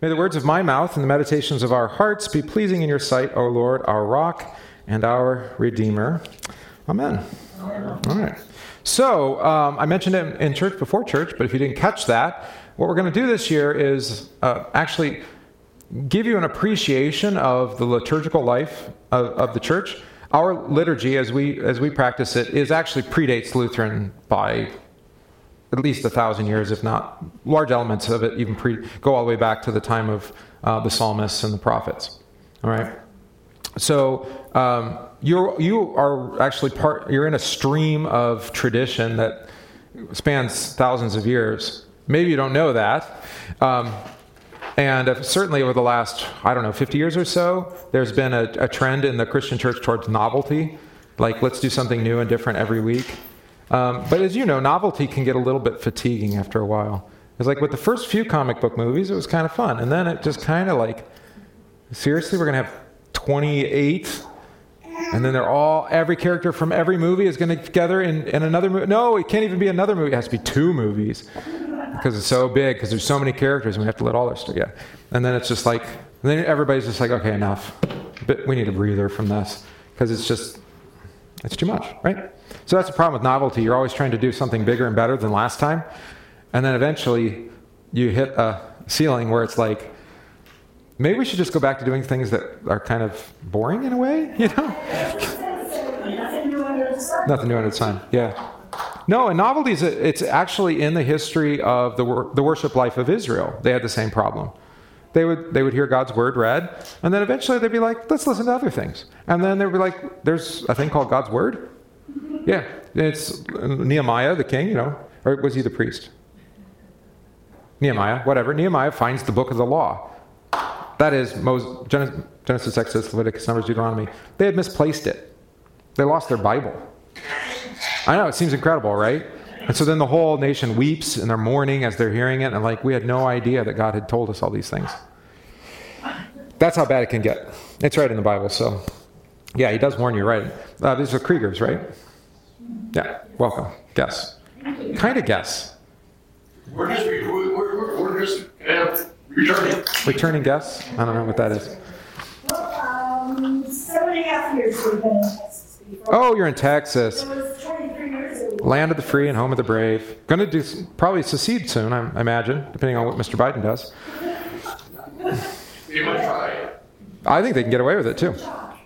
May the words of my mouth and the meditations of our hearts be pleasing in your sight, O Lord, our rock and our Redeemer. Amen. All right. So, um, I mentioned it in church before church, but if you didn't catch that, what we're going to do this year is uh, actually give you an appreciation of the liturgical life of, of the church. Our liturgy, as we as we practice it, is actually predates Lutheran by at least a thousand years, if not large elements of it, even pre, go all the way back to the time of uh, the psalmists and the prophets. All right. So um, you you are actually part. You're in a stream of tradition that spans thousands of years. Maybe you don't know that. Um, and certainly over the last, I don't know, 50 years or so, there's been a, a trend in the Christian church towards novelty. Like, let's do something new and different every week. Um, but as you know, novelty can get a little bit fatiguing after a while. It's like with the first few comic book movies, it was kind of fun. And then it just kind of like, seriously, we're going to have 28? And then they're all, every character from every movie is going to together in, in another movie. No, it can't even be another movie. It has to be two movies because it's so big, because there's so many characters, and we have to let all their stuff, yeah. And then it's just like, then everybody's just like, okay, enough. But we need a breather from this because it's just, it's too much, right? So that's the problem with novelty. You're always trying to do something bigger and better than last time. And then eventually you hit a ceiling where it's like, maybe we should just go back to doing things that are kind of boring in a way, you know? Nothing new under the sun. Yeah. No, and novelty is it's actually in the history of the, wor- the worship life of Israel. They had the same problem. They would, they would hear God's word read, and then eventually they'd be like, let's listen to other things. And then they'd be like, there's a thing called God's word. Yeah, it's Nehemiah, the king, you know, or was he the priest? Nehemiah, whatever. Nehemiah finds the book of the law. That is Moses, Genesis, Exodus, Leviticus, Numbers, Deuteronomy. They had misplaced it. They lost their Bible. I know, it seems incredible, right? And so then the whole nation weeps and they're mourning as they're hearing it, and like, we had no idea that God had told us all these things. That's how bad it can get. It's right in the Bible, so yeah, he does warn you, right? Uh, these are Kriegers, right? Yeah, welcome. Guess. Kind of guess. We're just, we're, we're, we're just uh, returning. Returning guess? I don't know what that is. Um, seven and a half years we've been in Texas before. Oh, you're in Texas. It was 23 years ago. Land of the free and home of the brave. Going to do probably secede soon, I, I imagine, depending on what Mr. Biden does. You might try. I think they can get away with it too.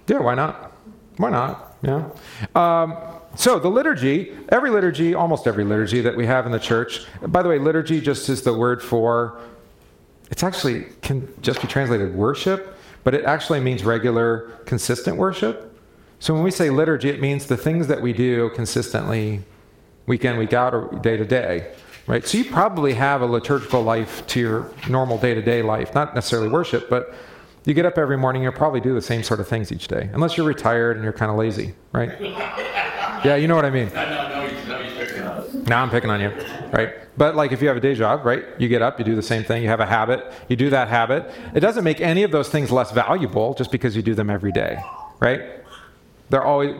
Yeah, why not? Why not? Yeah. Um, so the liturgy, every liturgy, almost every liturgy that we have in the church. By the way, liturgy just is the word for. It's actually can just be translated worship, but it actually means regular, consistent worship. So when we say liturgy, it means the things that we do consistently, week in, week out, or day to day. Right? So you probably have a liturgical life to your normal day to day life, not necessarily worship, but you get up every morning, you'll probably do the same sort of things each day, unless you're retired and you're kind of lazy, right? Yeah, you know what I mean. Now I'm picking on you, right? But like if you have a day job, right? You get up, you do the same thing, you have a habit, you do that habit. It doesn't make any of those things less valuable just because you do them every day, right? They're always.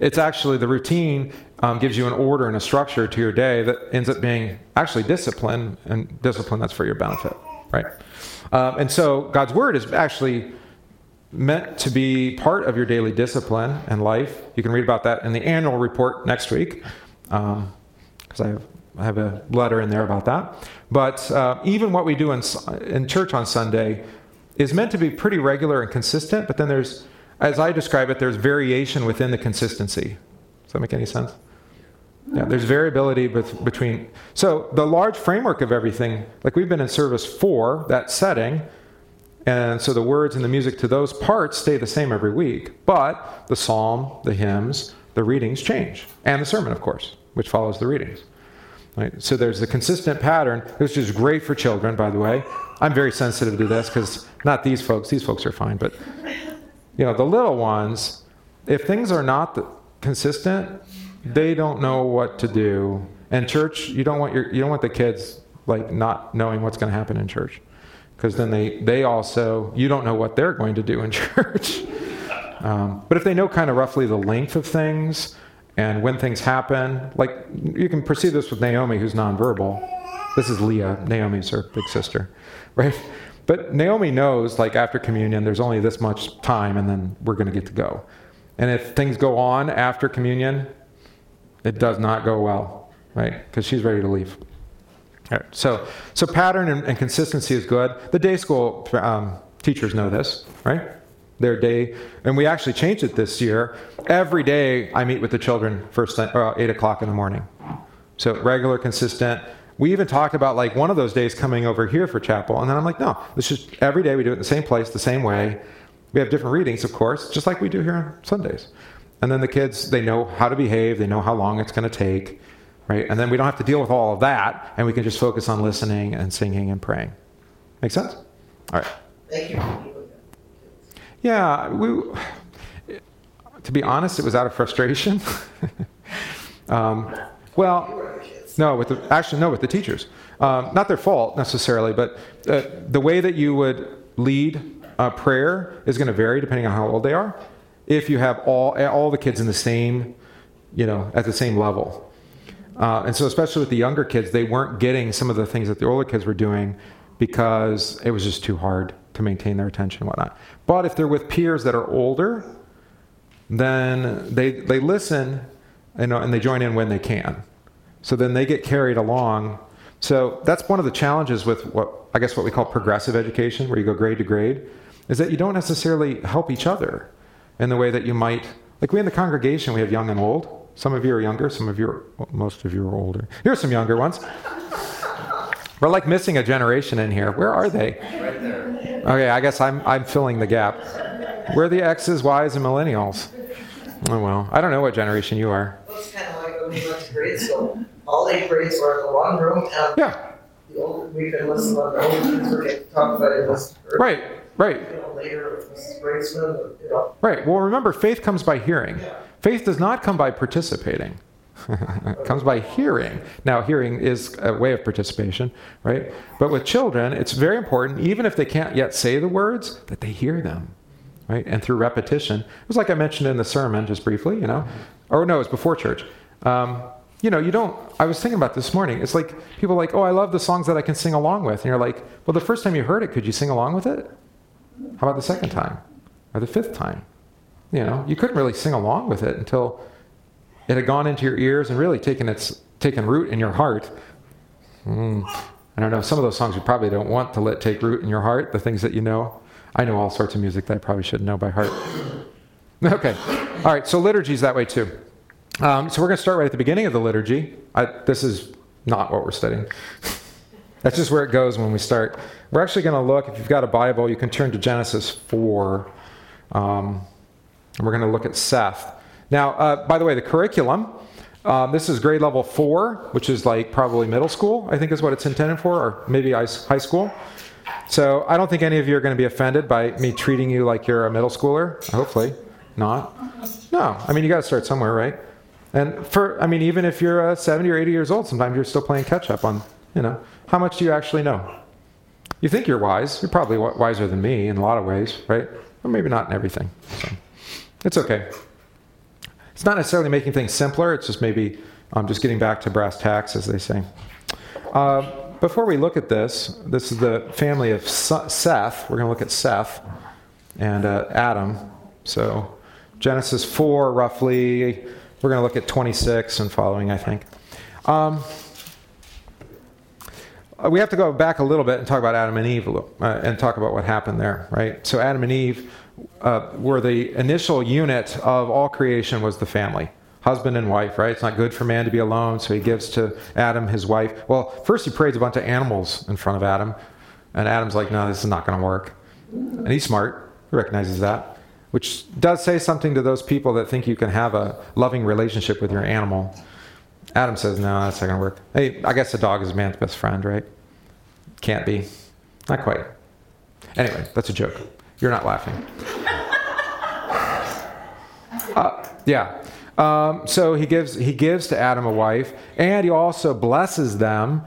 It's actually the routine um, gives you an order and a structure to your day that ends up being actually discipline, and discipline that's for your benefit, right? Um, and so God's word is actually meant to be part of your daily discipline and life. You can read about that in the annual report next week, because I, have, I have a letter in there about that. But uh, even what we do in, in church on Sunday is meant to be pretty regular and consistent, but then there's, as I describe it, there's variation within the consistency. Does that make any sense? Yeah, there's variability between. So the large framework of everything, like we've been in service for that setting, and so the words and the music to those parts stay the same every week. But the psalm, the hymns, the readings change, and the sermon, of course, which follows the readings. Right? So there's the consistent pattern, which is great for children, by the way. I'm very sensitive to this because not these folks; these folks are fine, but you know the little ones. If things are not consistent, they don't know what to do. And church, you don't want your you don't want the kids like not knowing what's going to happen in church, because then they they also you don't know what they're going to do in church. Um, but if they know kind of roughly the length of things and when things happen, like you can perceive this with Naomi, who's nonverbal. This is Leah, Naomi's her big sister, right? But Naomi knows, like after communion, there's only this much time, and then we're going to get to go. And if things go on after communion, it does not go well, right? Because she's ready to leave. All right, so, so pattern and, and, consistency is good. The day school um, teachers know this, right? Their day, and we actually changed it this year. Every day I meet with the children first thing, uh, eight o'clock in the morning. So regular, consistent. We even talked about like one of those days coming over here for chapel, and then I'm like, no, this is every day we do it in the same place, the same way. We have different readings, of course, just like we do here on Sundays. And then the kids, they know how to behave, they know how long it's going to take, right? And then we don't have to deal with all of that, and we can just focus on listening and singing and praying. Make sense? All right. Thank you. Yeah, we, to be honest, it was out of frustration. um, well, no, with the, actually, no, with the teachers. Um, not their fault necessarily, but uh, the way that you would lead a prayer is going to vary depending on how old they are if you have all, all the kids in the same, you know, at the same level. Uh, and so, especially with the younger kids, they weren't getting some of the things that the older kids were doing because it was just too hard to maintain their attention and whatnot. But if they're with peers that are older, then they, they listen know, and they join in when they can. So then they get carried along. So that's one of the challenges with what I guess what we call progressive education, where you go grade to grade, is that you don't necessarily help each other in the way that you might. Like we in the congregation, we have young and old. Some of you are younger, some of you are, well, most of you are older. Here's some younger ones. We're like missing a generation in here. Where are they? Right there. Okay, I guess I'm, I'm filling the gap. Where are the X's, Y's, and millennials? Oh, well, I don't know what generation you are. Well, it's kind of like when we went to grade school. All eight grades were in the one room, and Yeah, the old, we could listen when the old kids were getting talked about it. Was, right, right. You know, later with Mrs. Bracesman, you know. Right. Well, remember, faith comes by hearing. Faith does not come by participating. it comes by hearing. Now, hearing is a way of participation, right? But with children, it's very important, even if they can't yet say the words, that they hear them, right? And through repetition. It was like I mentioned in the sermon, just briefly, you know, or no, it was before church. Um, you know, you don't. I was thinking about this morning. It's like people are like, oh, I love the songs that I can sing along with. And you're like, well, the first time you heard it, could you sing along with it? How about the second time? Or the fifth time? You know, you couldn't really sing along with it until it had gone into your ears and really taken its taken root in your heart. Mm, I don't know. Some of those songs you probably don't want to let take root in your heart. The things that you know. I know all sorts of music that I probably shouldn't know by heart. Okay. All right. So liturgy's that way too. Um, so we're going to start right at the beginning of the liturgy. I, this is not what we're studying. That's just where it goes when we start. We're actually going to look. If you've got a Bible, you can turn to Genesis four. Um, and we're going to look at Seth. Now, uh, by the way, the curriculum, um, this is grade level four, which is like probably middle school, I think is what it's intended for, or maybe high school. So I don't think any of you are going to be offended by me treating you like you're a middle schooler. Hopefully not. No, I mean, you got to start somewhere, right? And for, I mean, even if you're uh, 70 or 80 years old, sometimes you're still playing catch up on, you know, how much do you actually know? You think you're wise. You're probably wiser than me in a lot of ways, right? Or maybe not in everything. So. It's okay. It's not necessarily making things simpler, it's just maybe um, just getting back to brass tacks, as they say. Uh, before we look at this, this is the family of Seth. We're going to look at Seth and uh, Adam. So, Genesis 4, roughly, we're going to look at 26 and following, I think. Um, we have to go back a little bit and talk about Adam and Eve uh, and talk about what happened there, right? So, Adam and Eve uh, where the initial unit of all creation was the family husband and wife, right? It's not good for man to be alone, so he gives to Adam his wife. Well, first he prays a bunch of animals in front of Adam, and Adam's like, no, this is not going to work. And he's smart, he recognizes that, which does say something to those people that think you can have a loving relationship with your animal. Adam says, no, that's not going to work. Hey, I guess a dog is man's best friend, right? Can't be. Not quite. Anyway, that's a joke. You're not laughing. Uh, yeah. Um, so he gives he gives to Adam a wife, and he also blesses them.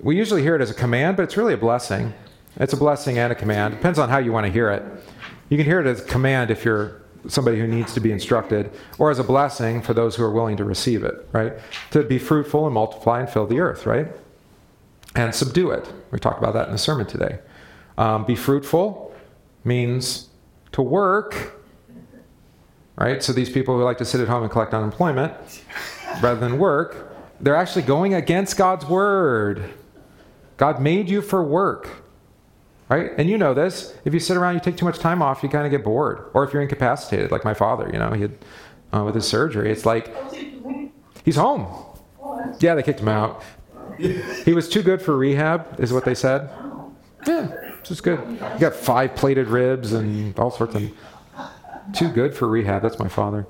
We usually hear it as a command, but it's really a blessing. It's a blessing and a command. Depends on how you want to hear it. You can hear it as a command if you're somebody who needs to be instructed, or as a blessing for those who are willing to receive it, right? To be fruitful and multiply and fill the earth, right? And subdue it. We talked about that in the sermon today. Um, be fruitful means to work, right? So these people who like to sit at home and collect unemployment rather than work, they're actually going against God's word. God made you for work, right? And you know this. If you sit around, you take too much time off, you kind of get bored. Or if you're incapacitated, like my father, you know, he had uh, with his surgery, it's like he's home. Yeah, they kicked him out. He was too good for rehab, is what they said. Yeah, just good. He got five plated ribs and all sorts of. Too good for rehab. That's my father.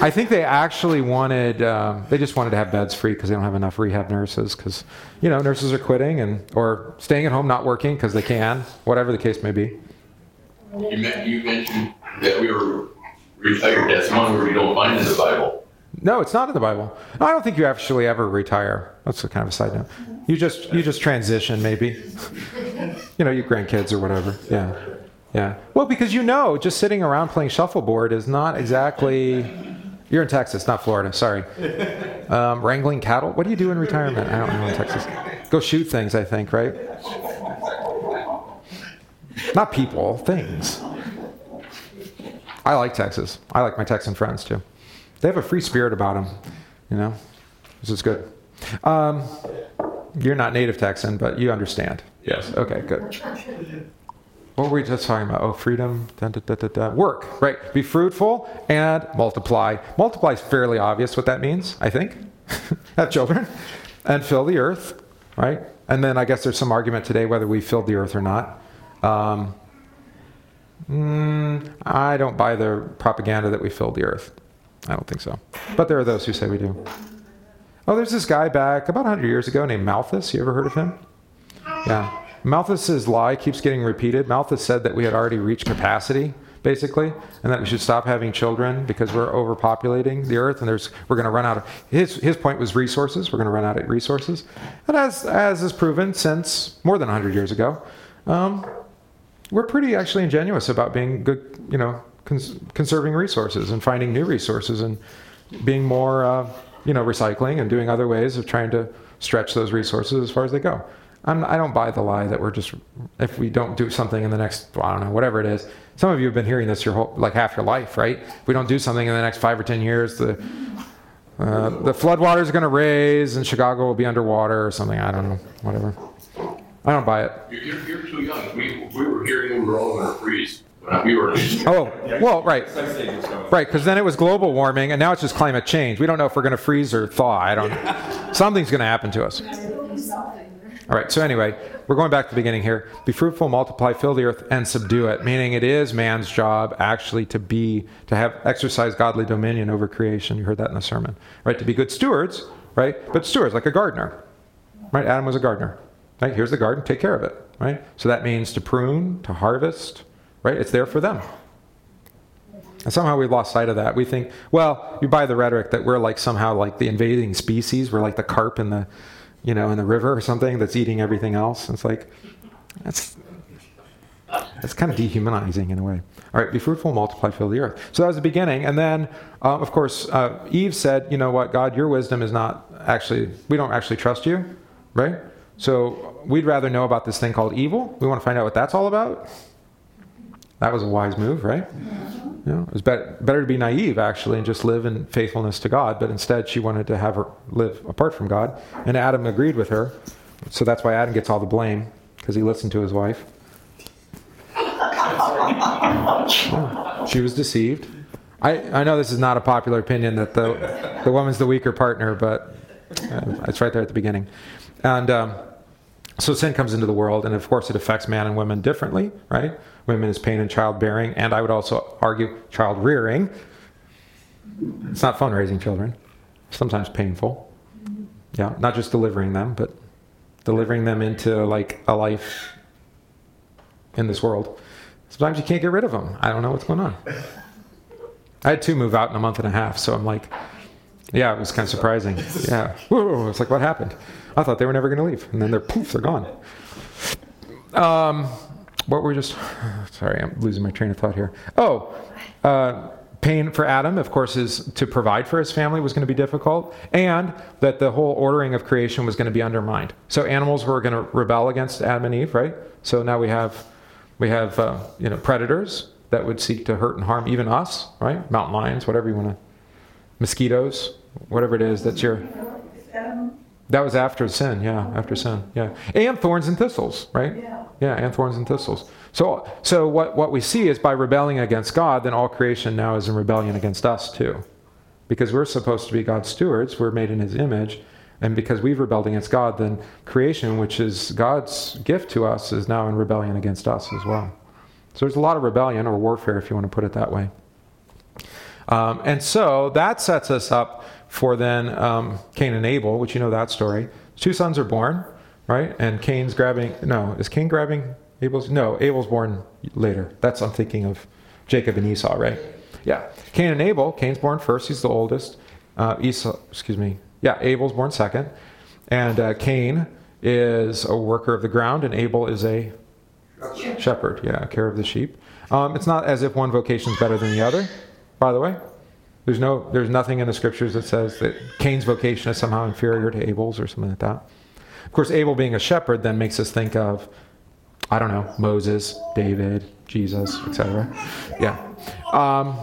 I think they actually wanted. Um, they just wanted to have beds free because they don't have enough rehab nurses. Because you know nurses are quitting and or staying at home, not working because they can. Whatever the case may be. You, men- you mentioned that we were retired. That's one word you don't find in the Bible. No, it's not in the Bible. I don't think you actually ever retire. That's kind of a side note. You just you just transition maybe. you know, your grandkids or whatever. Yeah. Yeah. Well, because you know, just sitting around playing shuffleboard is not exactly you're in Texas, not Florida. Sorry. Um, wrangling cattle. What do you do in retirement? I don't know in Texas. Go shoot things, I think, right? Not people, things. I like Texas. I like my Texan friends too. They have a free spirit about them, you know. This is good. Um, you're not native Texan, but you understand. Yes. Okay. Good. What were we just talking about? Oh, freedom. Da, da, da. Work. Right. Be fruitful and multiply. Multiply is fairly obvious what that means. I think. have children and fill the earth. Right. And then I guess there's some argument today whether we filled the earth or not. Um, mm, I don't buy the propaganda that we filled the earth. I don't think so. But there are those who say we do. Oh, there's this guy back about 100 years ago named Malthus. You ever heard of him? Yeah. Malthus's lie keeps getting repeated. Malthus said that we had already reached capacity, basically, and that we should stop having children because we're overpopulating the earth and there's we're going to run out of his his point was resources. We're going to run out of resources. And as as is proven since more than 100 years ago, um, we're pretty actually ingenuous about being good, you know, cons- conserving resources and finding new resources and being more, uh, you know, recycling and doing other ways of trying to stretch those resources as far as they go. I'm, I don't buy the lie that we're just, if we don't do something in the next, I don't know, whatever it is. Some of you have been hearing this your whole, like half your life, right? If we don't do something in the next five or ten years, the uh, the floodwaters are going to raise and Chicago will be underwater or something. I don't know, whatever. I don't buy it. You're, you're, you're too young. We, we were hearing we were all going to freeze. When we were. Oh, well, right. Right, because then it was global warming, and now it's just climate change. We don't know if we're going to freeze or thaw. I don't. Something's going to happen to us. All right, so anyway, we're going back to the beginning here. Be fruitful, multiply, fill the earth, and subdue it, meaning it is man's job actually to be, to have exercise godly dominion over creation. You heard that in the sermon, right? To be good stewards, right? But stewards, like a gardener, right? Adam was a gardener, right? Here's the garden, take care of it, right? So that means to prune, to harvest, right? It's there for them. And somehow we've lost sight of that. We think, well, you buy the rhetoric that we're like somehow like the invading species. We're like the carp in the, you know, in the river or something that's eating everything else. It's like, that's that's kind of dehumanizing in a way. All right, be fruitful, multiply, fill the earth. So that was the beginning. And then, uh, of course, uh, Eve said, you know what, God, your wisdom is not actually, we don't actually trust you, right? So we'd rather know about this thing called evil. We want to find out what that's all about. That was a wise move, right? You know, it was better, better to be naive, actually, and just live in faithfulness to God. But instead, she wanted to have her live apart from God. And Adam agreed with her. So that's why Adam gets all the blame, because he listened to his wife. Yeah, she was deceived. I, I know this is not a popular opinion that the, the woman's the weaker partner, but uh, it's right there at the beginning. And um, so sin comes into the world, and of course, it affects man and women differently, right? Women is pain and childbearing, and I would also argue child rearing. It's not fun raising children, sometimes painful. Yeah, not just delivering them, but delivering them into like a life in this world. Sometimes you can't get rid of them. I don't know what's going on. I had two move out in a month and a half, so I'm like, yeah, it was kind of surprising. Yeah, Whoa, it's like what happened? I thought they were never going to leave, and then they're poof, they're gone. Um, what were we just? Sorry, I'm losing my train of thought here. Oh, uh, pain for Adam, of course, is to provide for his family was going to be difficult, and that the whole ordering of creation was going to be undermined. So animals were going to rebel against Adam and Eve, right? So now we have we have uh, you know predators that would seek to hurt and harm even us, right? Mountain lions, whatever you want to, mosquitoes, whatever it is. That's your. That was after sin, yeah, after sin, yeah, and thorns and thistles, right? Yeah. Yeah, and thorns and thistles. So, so what, what we see is by rebelling against God, then all creation now is in rebellion against us too. Because we're supposed to be God's stewards, we're made in His image, and because we've rebelled against God, then creation, which is God's gift to us, is now in rebellion against us as well. So there's a lot of rebellion or warfare, if you want to put it that way. Um, and so that sets us up for then um, Cain and Abel, which you know that story. Two sons are born, right? And Cain's grabbing, no, is Cain grabbing Abel's? No, Abel's born later. That's, I'm thinking of Jacob and Esau, right? Yeah. Cain and Abel, Cain's born first, he's the oldest. Uh, Esau, excuse me, yeah, Abel's born second. And uh, Cain is a worker of the ground, and Abel is a shepherd, yeah, care of the sheep. Um, it's not as if one vocation is better than the other, by the way. There's no, there's nothing in the scriptures that says that Cain's vocation is somehow inferior to Abel's or something like that. Of course, Abel being a shepherd then makes us think of, I don't know, Moses, David, Jesus, etc. Yeah. Um,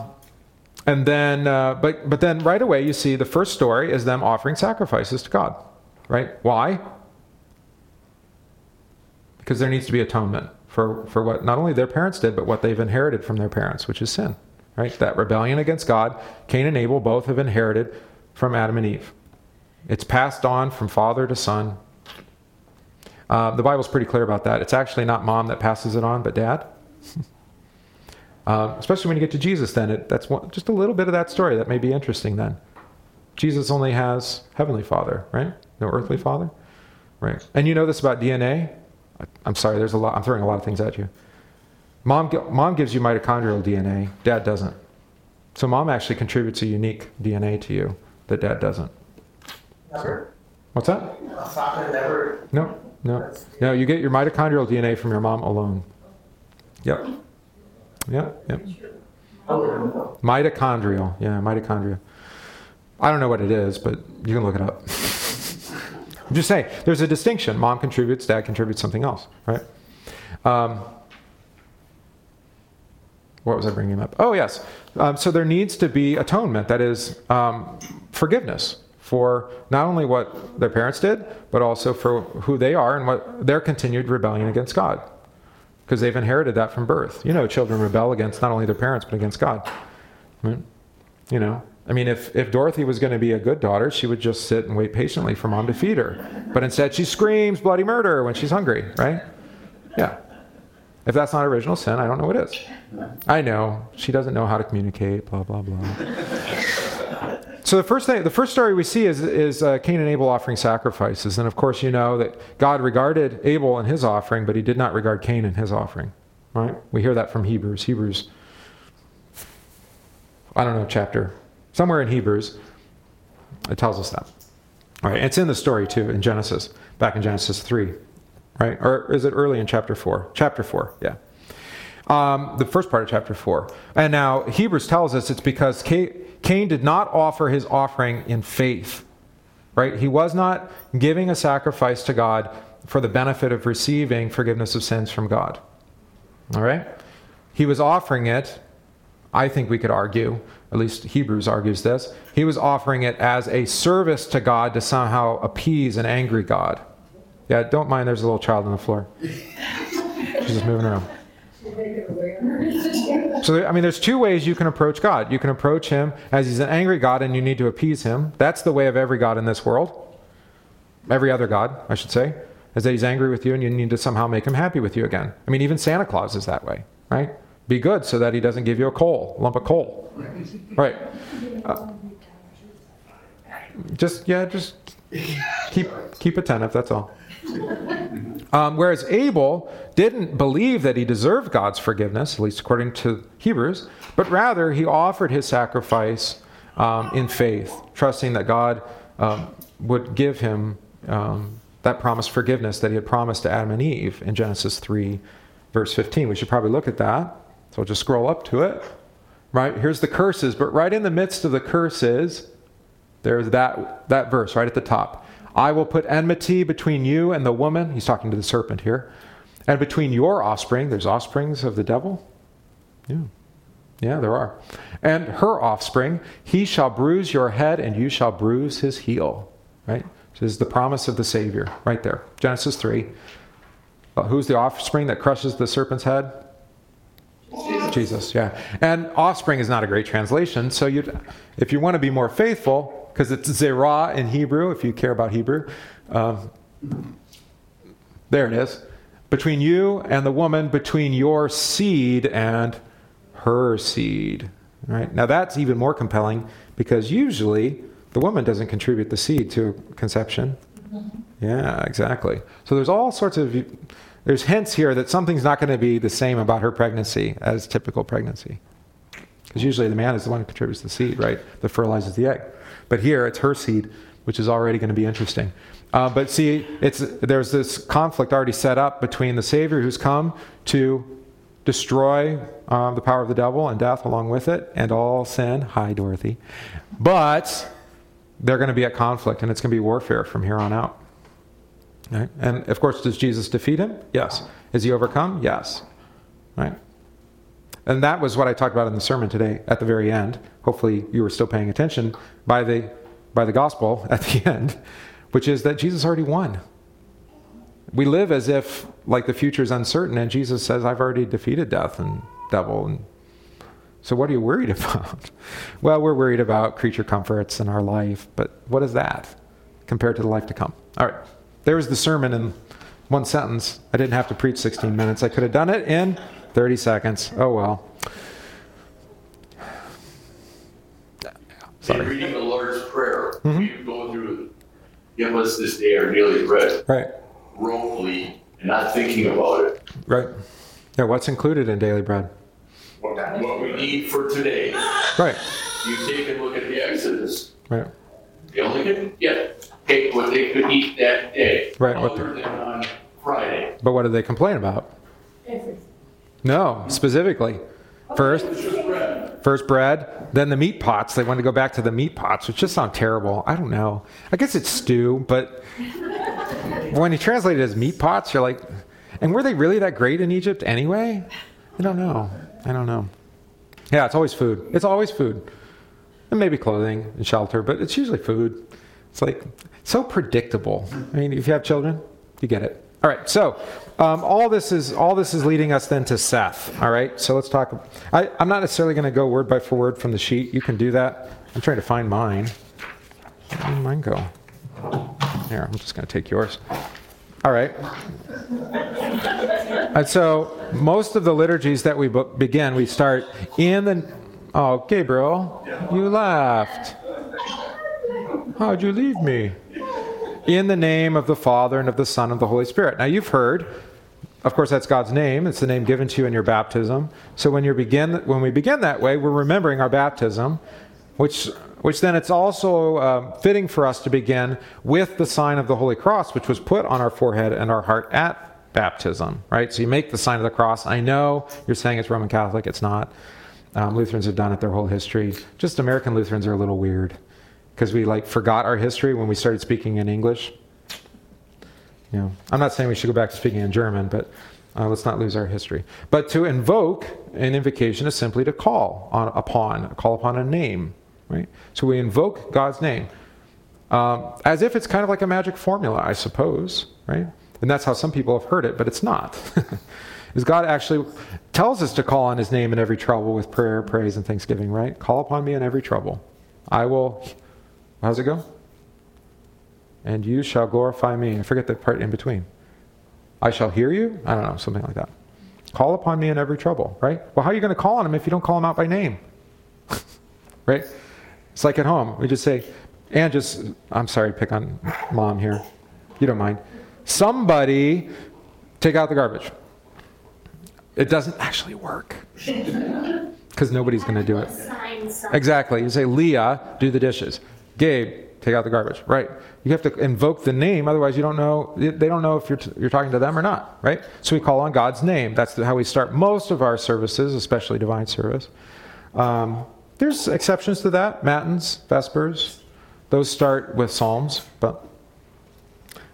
and then, uh, but but then right away you see the first story is them offering sacrifices to God, right? Why? Because there needs to be atonement for for what not only their parents did, but what they've inherited from their parents, which is sin, right? That rebellion against God. Cain and Abel both have inherited from Adam and Eve. It's passed on from father to son. Uh, the Bible's pretty clear about that. It's actually not mom that passes it on, but dad. Uh, especially when you get to Jesus, then it, that's one, just a little bit of that story that may be interesting. Then Jesus only has heavenly Father, right? No earthly Father, right? And you know this about DNA. I, I'm sorry, there's a lot. I'm throwing a lot of things at you. Mom, mom gives you mitochondrial DNA. Dad doesn't. So mom actually contributes a unique DNA to you that dad doesn't. Never. What's that? Never. No, no, no. You get your mitochondrial DNA from your mom alone. Yep. Yep. Yep. Oh, Mitochondrial. Yeah, mitochondria. I don't know what it is, but you can look it up. I'm just saying, there's a distinction. Mom contributes, dad contributes something else, right? Um, what was I bringing up? Oh, yes. Um, so there needs to be atonement, that is, um, forgiveness for not only what their parents did, but also for who they are and what their continued rebellion against God. Because they've inherited that from birth. You know, children rebel against not only their parents, but against God. You know, I mean, if, if Dorothy was going to be a good daughter, she would just sit and wait patiently for mom to feed her. But instead, she screams bloody murder when she's hungry, right? Yeah. If that's not original sin, I don't know what is. I know. She doesn't know how to communicate, blah, blah, blah. So the first thing, the first story we see is, is uh, Cain and Abel offering sacrifices, and of course you know that God regarded Abel and his offering, but He did not regard Cain and his offering. Right? We hear that from Hebrews. Hebrews, I don't know chapter, somewhere in Hebrews, it tells us that. All right, it's in the story too in Genesis, back in Genesis three, right? Or is it early in chapter four? Chapter four, yeah. Um, the first part of chapter 4. And now Hebrews tells us it's because Cain did not offer his offering in faith, right? He was not giving a sacrifice to God for the benefit of receiving forgiveness of sins from God. All right? He was offering it, I think we could argue, at least Hebrews argues this, he was offering it as a service to God to somehow appease an angry God. Yeah, don't mind there's a little child on the floor. She's just moving around. So, I mean, there's two ways you can approach God. You can approach Him as He's an angry God and you need to appease Him. That's the way of every God in this world. Every other God, I should say, is that He's angry with you and you need to somehow make Him happy with you again. I mean, even Santa Claus is that way, right? Be good so that He doesn't give you a coal, lump of coal. Right. Uh, just, yeah, just keep, keep attentive, that's all. Um, whereas Abel didn't believe that he deserved God's forgiveness, at least according to Hebrews, but rather he offered his sacrifice um, in faith, trusting that God um, would give him um, that promised forgiveness that he had promised to Adam and Eve in Genesis 3, verse 15. We should probably look at that. So I'll just scroll up to it. right? Here's the curses, but right in the midst of the curses, there's that, that verse right at the top. I will put enmity between you and the woman. He's talking to the serpent here. And between your offspring, there's offsprings of the devil. Yeah. Yeah, there are. And her offspring, he shall bruise your head and you shall bruise his heel. Right? This is the promise of the Savior right there. Genesis 3. Uh, who's the offspring that crushes the serpent's head? Jesus. Jesus, yeah. And offspring is not a great translation. So you if you want to be more faithful, because it's zerah in Hebrew, if you care about Hebrew, um, there it is. Between you and the woman, between your seed and her seed. Right? Now that's even more compelling because usually the woman doesn't contribute the seed to conception. Yeah, exactly. So there's all sorts of there's hints here that something's not going to be the same about her pregnancy as typical pregnancy. Because usually the man is the one who contributes the seed, right? That fertilizes the egg. But here it's her seed, which is already going to be interesting. Uh, but see, it's, there's this conflict already set up between the Savior who's come to destroy uh, the power of the devil and death along with it and all sin. Hi, Dorothy. But they're going to be at conflict and it's going to be warfare from here on out. Right? And of course, does Jesus defeat him? Yes. Is he overcome? Yes. Right? And that was what I talked about in the sermon today at the very end. Hopefully, you were still paying attention by the, by the gospel at the end, which is that Jesus already won. We live as if like the future is uncertain, and Jesus says, "I've already defeated death and devil." And so, what are you worried about? well, we're worried about creature comforts in our life, but what is that compared to the life to come? All right. There was the sermon in one sentence. I didn't have to preach 16 minutes. I could have done it in 30 seconds. Oh well. Sorry. In reading the Lord's Prayer, mm-hmm. we go through, give us this day our daily bread. Right. Wrongly and not thinking about it. Right. Yeah, what's included in daily bread? What, what we need for today. Right. You take a look at the Exodus. Right. They only can get take what they could eat that day. Right. Other than on Friday. But what did they complain about? No, specifically. First, first bread, then the meat pots. They wanted to go back to the meat pots, which just sound terrible. I don't know. I guess it's stew, but when you translate it as meat pots, you're like, and were they really that great in Egypt anyway? I don't know. I don't know. Yeah, it's always food. It's always food. And maybe clothing and shelter, but it's usually food. It's like so predictable. I mean, if you have children, you get it. All right, so um, all this is all this is leading us then to Seth. All right, so let's talk. I, am not necessarily going to go word by word from the sheet. You can do that. I'm trying to find mine. Where did mine go? Here, I'm just going to take yours. All right. And so most of the liturgies that we begin, we start in the. Oh, Gabriel, you laughed. How'd you leave me? In the name of the Father and of the Son and of the Holy Spirit. Now you've heard, of course, that's God's name. It's the name given to you in your baptism. So when you begin, when we begin that way, we're remembering our baptism, which which then it's also uh, fitting for us to begin with the sign of the Holy Cross, which was put on our forehead and our heart at baptism, right? So you make the sign of the cross. I know you're saying it's Roman Catholic, it's not. Um, Lutherans have done it their whole history. Just American Lutherans are a little weird because we like forgot our history when we started speaking in English. You know, I'm not saying we should go back to speaking in German, but uh, let's not lose our history. But to invoke an invocation is simply to call on upon, call upon a name, right? So we invoke God's name um, as if it's kind of like a magic formula, I suppose, right? And that's how some people have heard it, but it's not. Is God actually tells us to call on His name in every trouble with prayer, praise, and thanksgiving, right? Call upon me in every trouble. I will. How's it go? And you shall glorify me. I forget the part in between. I shall hear you. I don't know, something like that. Call upon me in every trouble, right? Well, how are you going to call on him if you don't call him out by name? right? It's like at home. We just say, and just, I'm sorry, pick on mom here. You don't mind. Somebody take out the garbage. It doesn't actually work because nobody's going to do it. Exactly. You say, Leah, do the dishes. Gabe, take out the garbage. Right. You have to invoke the name, otherwise you don't know. They don't know if you're, t- you're talking to them or not. Right. So we call on God's name. That's how we start most of our services, especially divine service. Um, there's exceptions to that. Matins, Vespers, those start with Psalms, but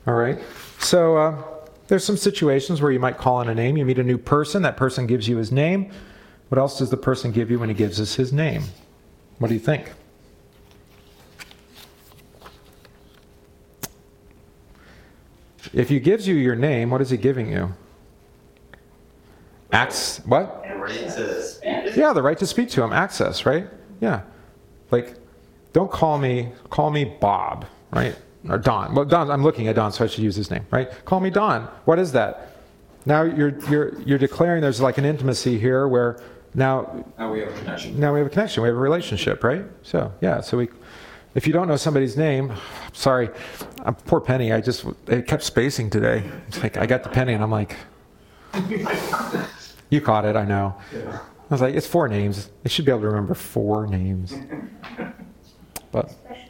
all right. So uh, there's some situations where you might call on a name. You meet a new person, that person gives you his name. What else does the person give you when he gives us his name? What do you think? If he gives you your name, what is he giving you? Acts, what? Yeah, the right to speak to him. Access, right? Yeah. Like, don't call me, call me Bob, right? Or Don. Well, Don, I'm looking at Don, so I should use his name, right? Call me Don. What is that? Now you're, you're, you're declaring there's like an intimacy here where now, Now we have a connection. now we have a connection, we have a relationship, right? So, yeah, so we, if you don't know somebody's name, sorry, uh, poor Penny, I just, it kept spacing today. It's like, I got the penny and I'm like, you caught it, I know. I was like, it's four names. They should be able to remember four names. But you have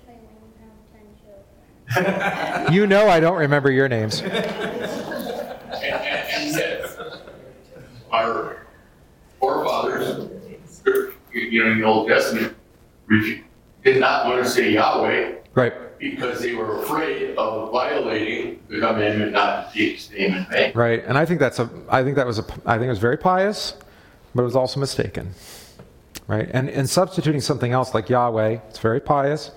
ten children. you know I don't remember your names. Our forefathers, you know, in the Old Testament, refu- did not want to say Yahweh Right, because they were afraid of violating the commandment not to take his name in vain. right. And I think that's a, I think that was a, I think it was very pious, but it was also mistaken. Right? And, and substituting something else like Yahweh, it's very pious,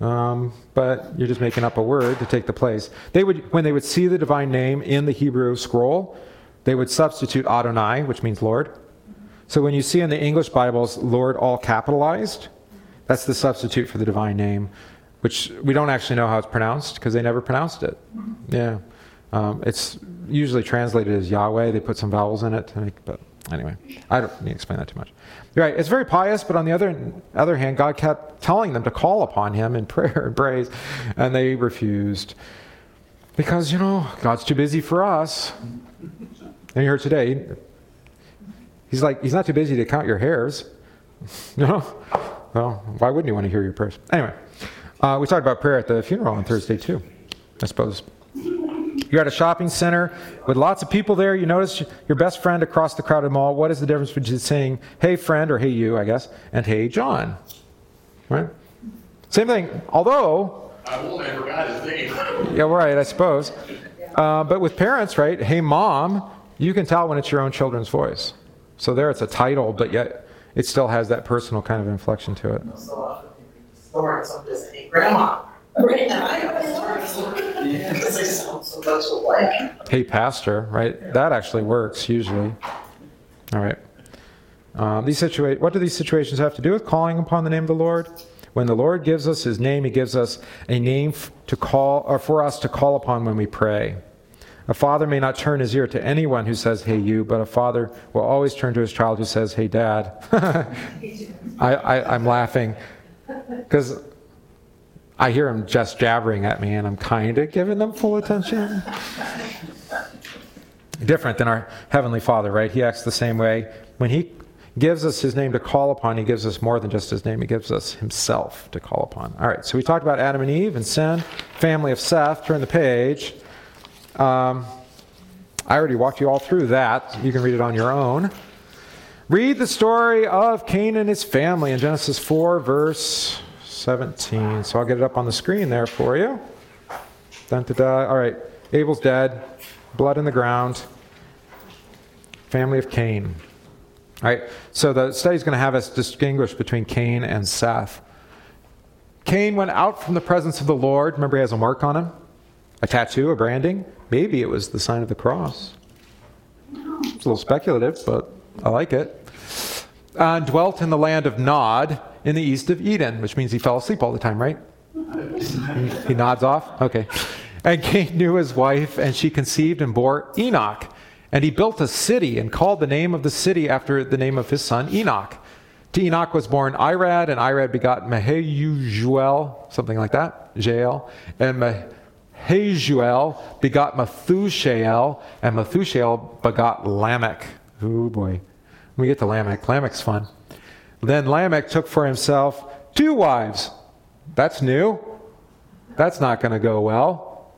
um, but you're just making up a word to take the place. They would, when they would see the divine name in the Hebrew scroll, they would substitute Adonai, which means Lord. So when you see in the English Bibles Lord all capitalized, that's the substitute for the divine name, which we don't actually know how it's pronounced because they never pronounced it. Yeah. Um, it's usually translated as Yahweh. They put some vowels in it make, but anyway, I don't need to explain that too much. You're right. It's very pious, but on the other other hand, God kept telling them to call upon Him in prayer and praise, and they refused because you know God's too busy for us. And you heard today, He's like He's not too busy to count your hairs. You know, well, why wouldn't He want to hear your prayers? Anyway, uh, we talked about prayer at the funeral on Thursday too. I suppose. You're at a shopping center with lots of people there. You notice your best friend across the crowded mall. What is the difference between saying, hey, friend, or hey, you, I guess, and hey, John? Right? Same thing. Although, I I forgot his name. yeah, right, I suppose. Uh, but with parents, right, hey, mom, you can tell when it's your own children's voice. So there it's a title, but yet it still has that personal kind of inflection to it. So often people store hey, grandma. Right now, I have a story. Because they sound so much alike. hey pastor right that actually works usually all right um, these situa- what do these situations have to do with calling upon the name of the lord when the lord gives us his name he gives us a name f- to call or for us to call upon when we pray a father may not turn his ear to anyone who says hey you but a father will always turn to his child who says hey dad I, I, i'm laughing because I hear him just jabbering at me, and I'm kind of giving them full attention. Different than our Heavenly Father, right? He acts the same way. When He gives us His name to call upon, He gives us more than just His name, He gives us Himself to call upon. All right, so we talked about Adam and Eve and sin, family of Seth. Turn the page. Um, I already walked you all through that. You can read it on your own. Read the story of Cain and his family in Genesis 4, verse 17. So I'll get it up on the screen there for you. Dun, da, da. All right. Abel's dead. Blood in the ground. Family of Cain. All right. So the study's going to have us distinguish between Cain and Seth. Cain went out from the presence of the Lord. Remember, he has a mark on him? A tattoo, a branding? Maybe it was the sign of the cross. It's a little speculative, but I like it. Uh, dwelt in the land of Nod in the east of Eden, which means he fell asleep all the time, right? he, nods off? Okay. And Cain knew his wife, and she conceived and bore Enoch. And he built a city and called the name of the city after the name of his son Enoch. To Enoch was born Irad, and Irad begot Mehujael, something like that, Jael. And Mehujael begot Methushael, and Methushael begot Lamech. Oh boy. We get to Lamech. Lamech's fun. Then Lamech took for himself two wives. That's new. That's not going to go well.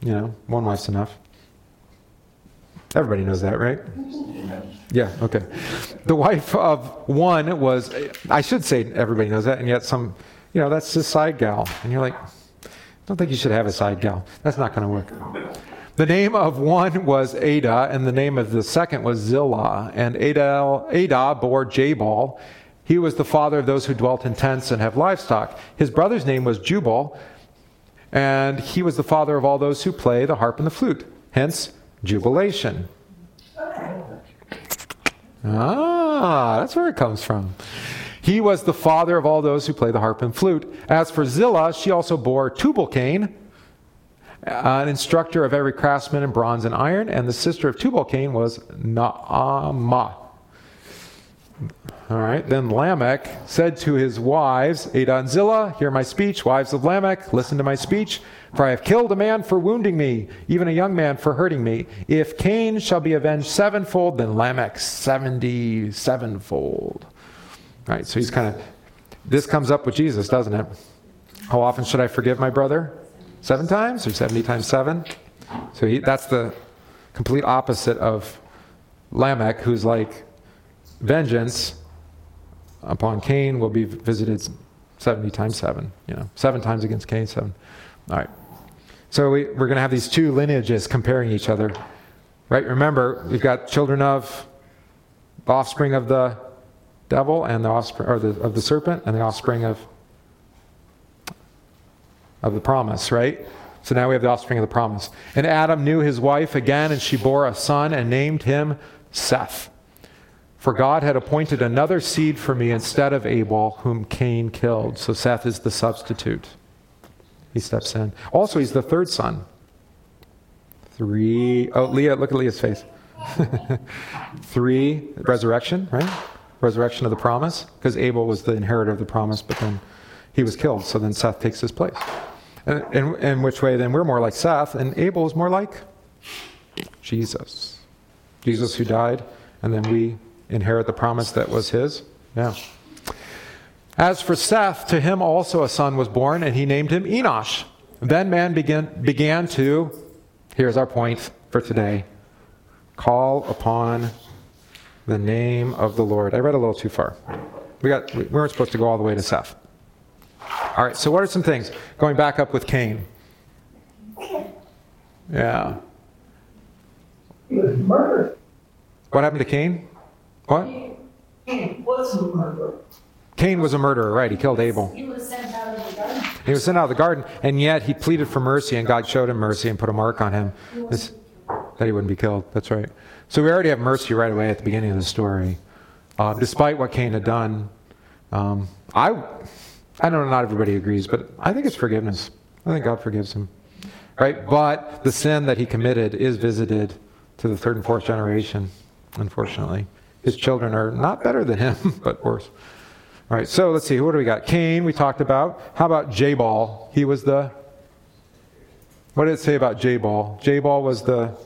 You know, one wife's enough. Everybody knows that, right? Yeah, okay. The wife of one was, I should say everybody knows that, and yet some, you know, that's his side gal. And you're like, don't think you should have a side gal. That's not going to work. The name of one was Ada, and the name of the second was Zillah. And Ada, Ada bore Jabal. He was the father of those who dwelt in tents and have livestock. His brother's name was Jubal, and he was the father of all those who play the harp and the flute. Hence, jubilation. Ah, that's where it comes from. He was the father of all those who play the harp and flute. As for Zillah, she also bore Tubal-Cain, uh, an instructor of every craftsman in bronze and iron, and the sister of Tubal-Cain was Naamah. All right, then Lamech said to his wives, Adah and Zillah, hear my speech, wives of Lamech, listen to my speech. For I have killed a man for wounding me, even a young man for hurting me. If Cain shall be avenged sevenfold, then Lamech seventy sevenfold. Right, so he's kind of, this comes up with Jesus, doesn't it? How often should I forgive my brother? Seven times or 70 times seven? So he, that's the complete opposite of Lamech, who's like, vengeance upon Cain will be visited 70 times seven, you know, seven times against Cain, seven. All right. So we, we're going to have these two lineages comparing each other. Right? Remember, we've got children of offspring of the devil and the offspring or the, of the serpent and the offspring of of the promise, right? So now we have the offspring of the promise. And Adam knew his wife again, and she bore a son and named him Seth. For God had appointed another seed for me instead of Abel, whom Cain killed. So Seth is the substitute. He steps in. Also, he's the third son. Three. Oh, Leah, look at Leah's face. Three, resurrection, right? Resurrection of the promise, because Abel was the inheritor of the promise, but then he was killed, so then Seth takes his place. And in, which way then we're more like Seth, and Abel is more like Jesus. Jesus who died, and then we inherit the promise that was his. Yeah. As for Seth, to him also a son was born, and he named him Enosh. Then man began, began to, here's our point for today, call upon the name of the Lord. I read a little too far. We, got, we weren't supposed to go all the way to Seth. All right, so what are some things? Going back up with Cain. Yeah. He was murdered. What happened to Cain? What? Cain was a murderer. Cain was a murderer, right? He killed Abel. He was sent out of the garden. He was sent out of the garden, and yet he pleaded for mercy, and God showed him mercy and put a mark on him this, that he wouldn't be killed. That's right. So we already have mercy right away at the beginning of the story, uh, despite what Cain had done. Um, I, I know not everybody agrees, but I think it's forgiveness. I think God forgives him, right? But the sin that he committed is visited to the third and fourth generation, unfortunately. His children are not better than him, but worse. All right, so let's see. What do we got? Cain, we talked about. How about Jabal? He was the. What did it say about Jabal? Jabal was the.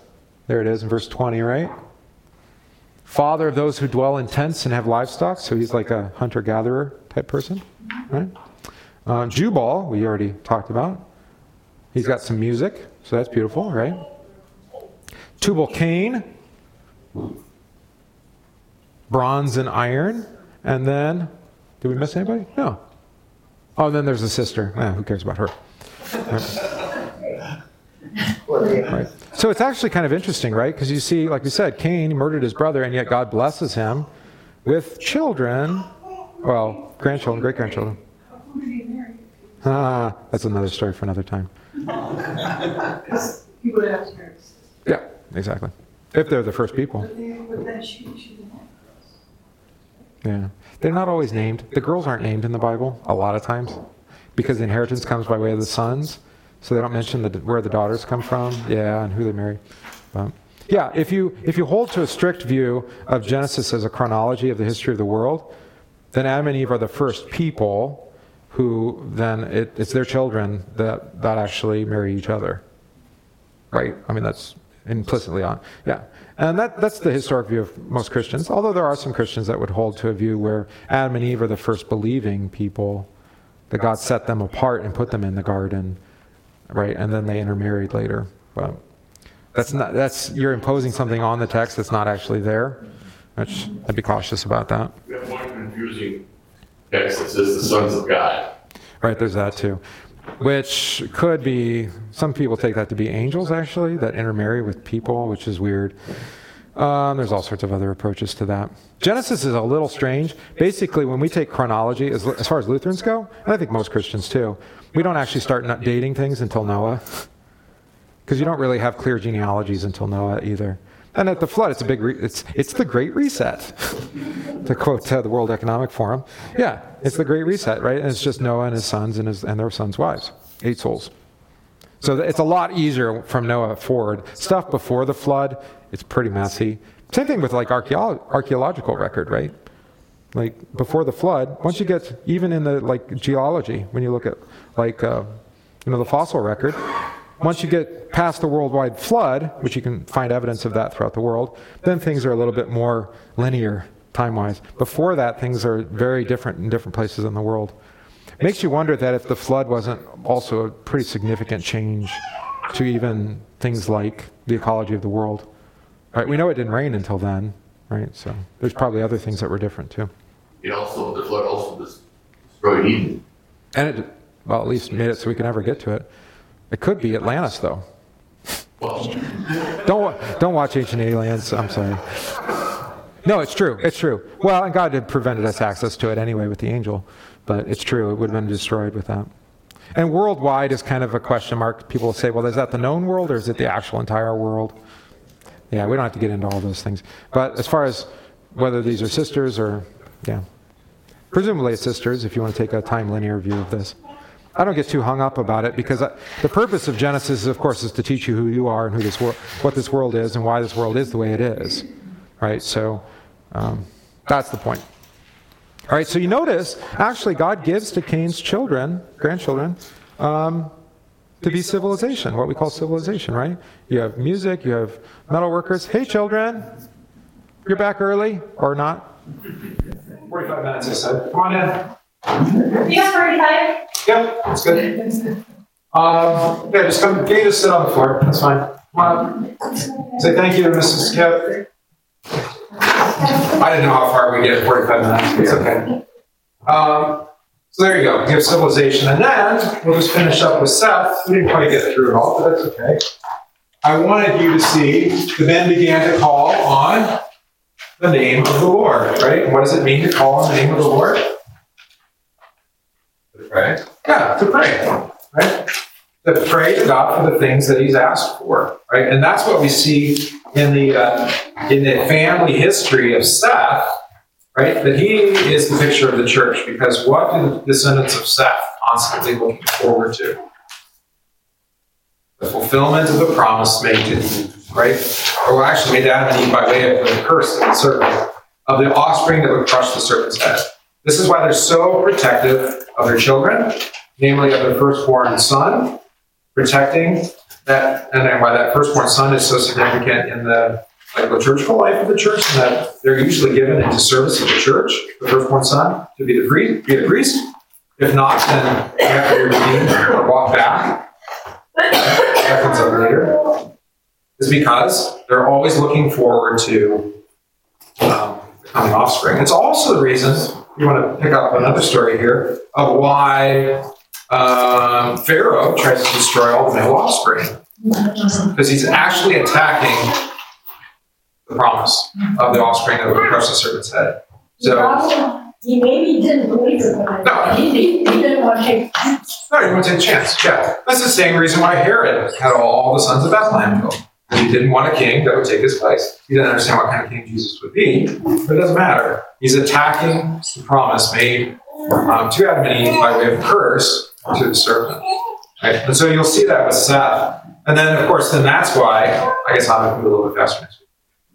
There it is in verse 20, right? Father of those who dwell in tents and have livestock. So he's like a hunter gatherer type person, right? Uh, Jubal, we already talked about. He's got some music, so that's beautiful, right? Tubal Cain, bronze and iron. And then did we miss anybody? No. Oh, and then there's a sister. Eh, who cares about her? Right. right. So it's actually kind of interesting, right? Because you see, like we said, Cain murdered his brother, and yet God blesses him with children. Well, grandchildren, great grandchildren. Ah, that's another story for another time. He would have parents. Yeah, exactly. If they're the first people. But then, but then she, she didn't have Yeah. They're not always named. The girls aren't named in the Bible a lot of times because the inheritance comes by way of the sons. So they don't mention the, where the daughters come from, yeah, and who they marry. But, yeah, if you if you hold to a strict view of Genesis as a chronology of the history of the world, then Adam and Eve are the first people who then it, it's their children that that actually marry each other. Right? I mean that's implicitly on. Yeah. And that, that's the historic view of most Christians, although there are some Christians that would hold to a view where Adam and Eve are the first believing people, that God set them apart and put them in the garden, right? And then they intermarried later. But that's not, that's, you're imposing something on the text that's not actually there. which I'd be cautious about that. We have one confusing text that says the sons of God. Right, there's that too. Which could be, some people take that to be angels actually, that intermarry with people, which is weird. Um, there's all sorts of other approaches to that. Genesis is a little strange. Basically, when we take chronology, as, as far as Lutherans go, and I think most Christians too, we don't actually start dating things until Noah. Because you don't really have clear genealogies until Noah either. And at the flood, it's a big, re- it's, it's the Great Reset, to quote uh, the World Economic Forum. Yeah, it's the Great Reset, right? And it's just Noah and his sons and, his, and their sons' wives, eight souls. So it's a lot easier from Noah forward. Stuff before the flood, it's pretty messy. Same thing with like archeolo- archaeological record, right? Like before the flood, once you get even in the like geology, when you look at like uh, you know the fossil record, once you get past the worldwide flood, which you can find evidence of that throughout the world, then things are a little bit more linear time-wise. Before that, things are very different in different places in the world. It makes you wonder that if the flood wasn't also a pretty significant change to even things like the ecology of the world. Right? We know it didn't rain until then, right? So there's probably other things that were different too. It also, the flood also destroyed Eden. And it, well, at least made it so we could never get to it. It could be Atlantis, though. Well, Don't don't watch Ancient Aliens. I'm sorry. No, it's true. It's true. Well, and God had prevented us access to it anyway with the angel, but it's true. It would have been destroyed with that. And worldwide is kind of a question mark. People say, well, is that the known world or is it the actual entire world? Yeah, we don't have to get into all those things. But as far as whether these are sisters or, yeah, presumably it's sisters if you want to take a time linear view of this. I don't get too hung up about it because I, the purpose of Genesis, of course, is to teach you who you are and who this wor- what this world is and why this world is the way it is, right? So um, that's the point. All right. So you notice, actually, God gives to Cain's children, grandchildren, um, to be civilization, what we call civilization, right? You have music, you have metal workers. Hey, children, you're back early or not? 45 minutes, I said. Come on in. Yeah, forty-five. Yep, that's good. Um, yeah, just come, you can just sit on the floor, that's fine. Come on. Say thank you to Mrs. Skip. I didn't know how far we get, 45 minutes, it's okay. Um, so there you go, we have civilization, and then we'll just finish up with Seth. We didn't quite get through it all, but that's okay. I wanted you to see the men began to call on the name of the Lord, right? What does it mean to call on the name of the Lord? right? Yeah, to pray, right? To pray to God for the things that He's asked for, right? And that's what we see in the uh, in the family history of Seth, right? That he is the picture of the church because what do the descendants of Seth constantly looking forward to? The fulfillment of the promise made to right? Or actually made to Adam and Eve by way of the curse of the serpent, of the offspring that would crush the serpent's head. This is why they're so protective of their children, namely of their firstborn son, protecting that, and why that firstborn son is so significant in the like liturgical life of the church, and that they're usually given into service of the church, the firstborn son, to be the priest, be the priest. If not, then they have to be redeemed or walk back. That comes up later. Is because they're always looking forward to um, becoming offspring. It's also the reason you want to pick up another story here of why um, Pharaoh tries to destroy all the male offspring because he's actually attacking the promise of the offspring that would crush the serpent's head. So, He maybe didn't believe it, but No. he, he, he didn't want to take. no, you want to take a chance. Yeah, that's the same reason why Herod had all, all the sons of Bethlehem killed. He didn't want a king that would take his place. He didn't understand what kind of king Jesus would be, but it doesn't matter. He's attacking the promise made um, to Adam and Eve by way of curse to the serpent. Right? And so you'll see that with Seth. And then, of course, then that's why, I guess I'll move a little bit faster next.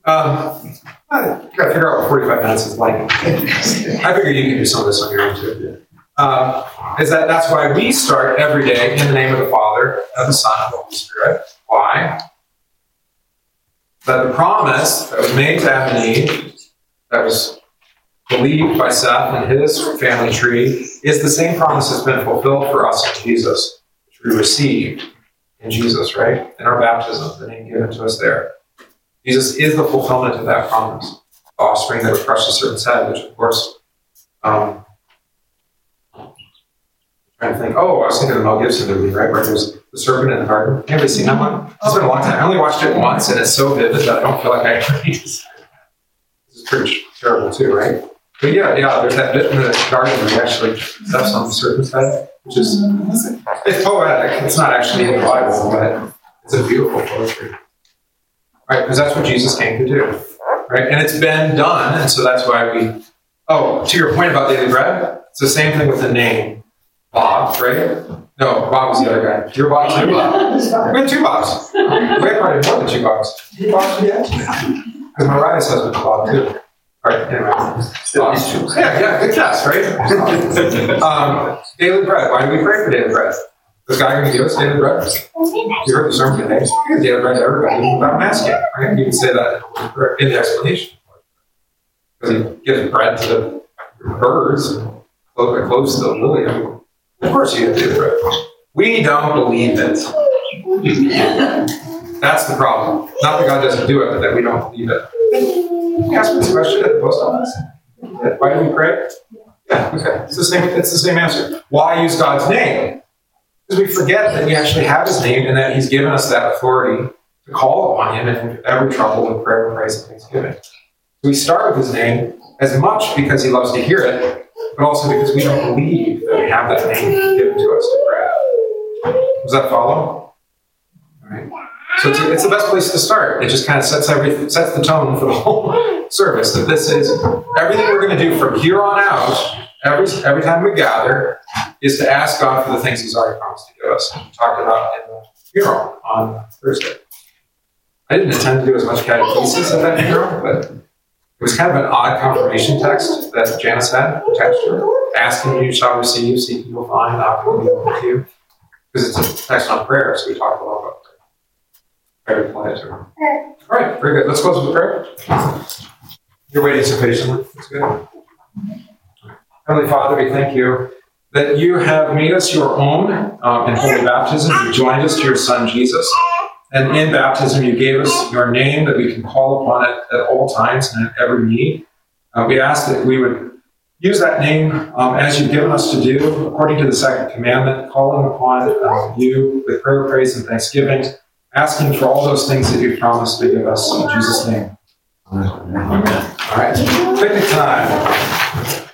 Um, I gotta figure out what 45 minutes is like. I figure you can do some of this on your own too. Um, is that that's why we start every day in the name of the Father, of the Son, and the Holy Spirit. Why? That the promise that was made to Adam and Eve, that was believed by Seth and his family tree, is the same promise that's been fulfilled for us in Jesus, which we received in Jesus, right? In our baptism, the name given to us there. Jesus is the fulfillment of that promise. offspring that would crush the serpent's head, which of course, um, trying to think. Oh, I was thinking of Mel Gibson movie, right, where there's the serpent in the garden. Anybody seen that one? It's been a long time. I only watched it once, and it's so vivid that I don't feel like I need to. This is pretty terrible too, right? But yeah, yeah, there's that bit in the garden where he actually steps on the serpent's head, which is it's poetic. It's not actually in the Bible, but it's a beautiful poetry. Right, because that's what Jesus came to do. Right? And it's been done, and so that's why we Oh, to your point about daily bread, it's the same thing with the name. Bob, right? No, Bob was the other guy. Your Bob too? We have two Bobs. We have probably more than two Bobs. Two Bobs, yeah? Because Mariah's husband's Bob too. All right, anyway. Bobs. Yeah, yeah, good guess, right? um, daily bread. Why do we pray for daily bread? Is guy going to give us daily bread? You heard the sermon today. You give bread to everybody, even without asking. Right? You can say that in the explanation. Because he gives bread to the birds and clothes to the lily. Of course you have daily bread. We don't believe it. That's the problem. Not that God doesn't do it, but that we don't believe it. You ask me this question at the post office? Why do we pray? Yeah, okay. It's the same, it's the same answer. Why use God's name? Because we forget that we actually have his name and that he's given us that authority to call upon him in every trouble with prayer, praise, and thanksgiving. We start with his name as much because he loves to hear it, but also because we don't believe that we have that name given to us to pray. Does that follow? So it's, it's the best place to start. It just kind of sets every sets the tone for the whole service. That this is everything we're going to do from here on out. Every every time we gather, is to ask God for the things He's already promised to give us. We talked about in the funeral on Thursday. I didn't intend to do as much catechesis at that funeral, but it was kind of an odd confirmation text that Janice had her. Asking you shall receive, seeking you will find, knocking will open to you. Because it's a text on prayer, so we talked a lot about prayer. Quiet to. All right, very good. Let's close with the prayer. You're waiting so patiently. That's good. Heavenly Father, we thank you that you have made us your own um, in holy baptism. You joined us to your Son Jesus. And in baptism, you gave us your name that we can call upon it at all times and at every need. Uh, we ask that we would use that name um, as you've given us to do, according to the second commandment, calling upon um, you with prayer, praise, and thanksgiving, asking for all those things that you've promised to give us in Jesus' name. Amen. All right. Picnic time.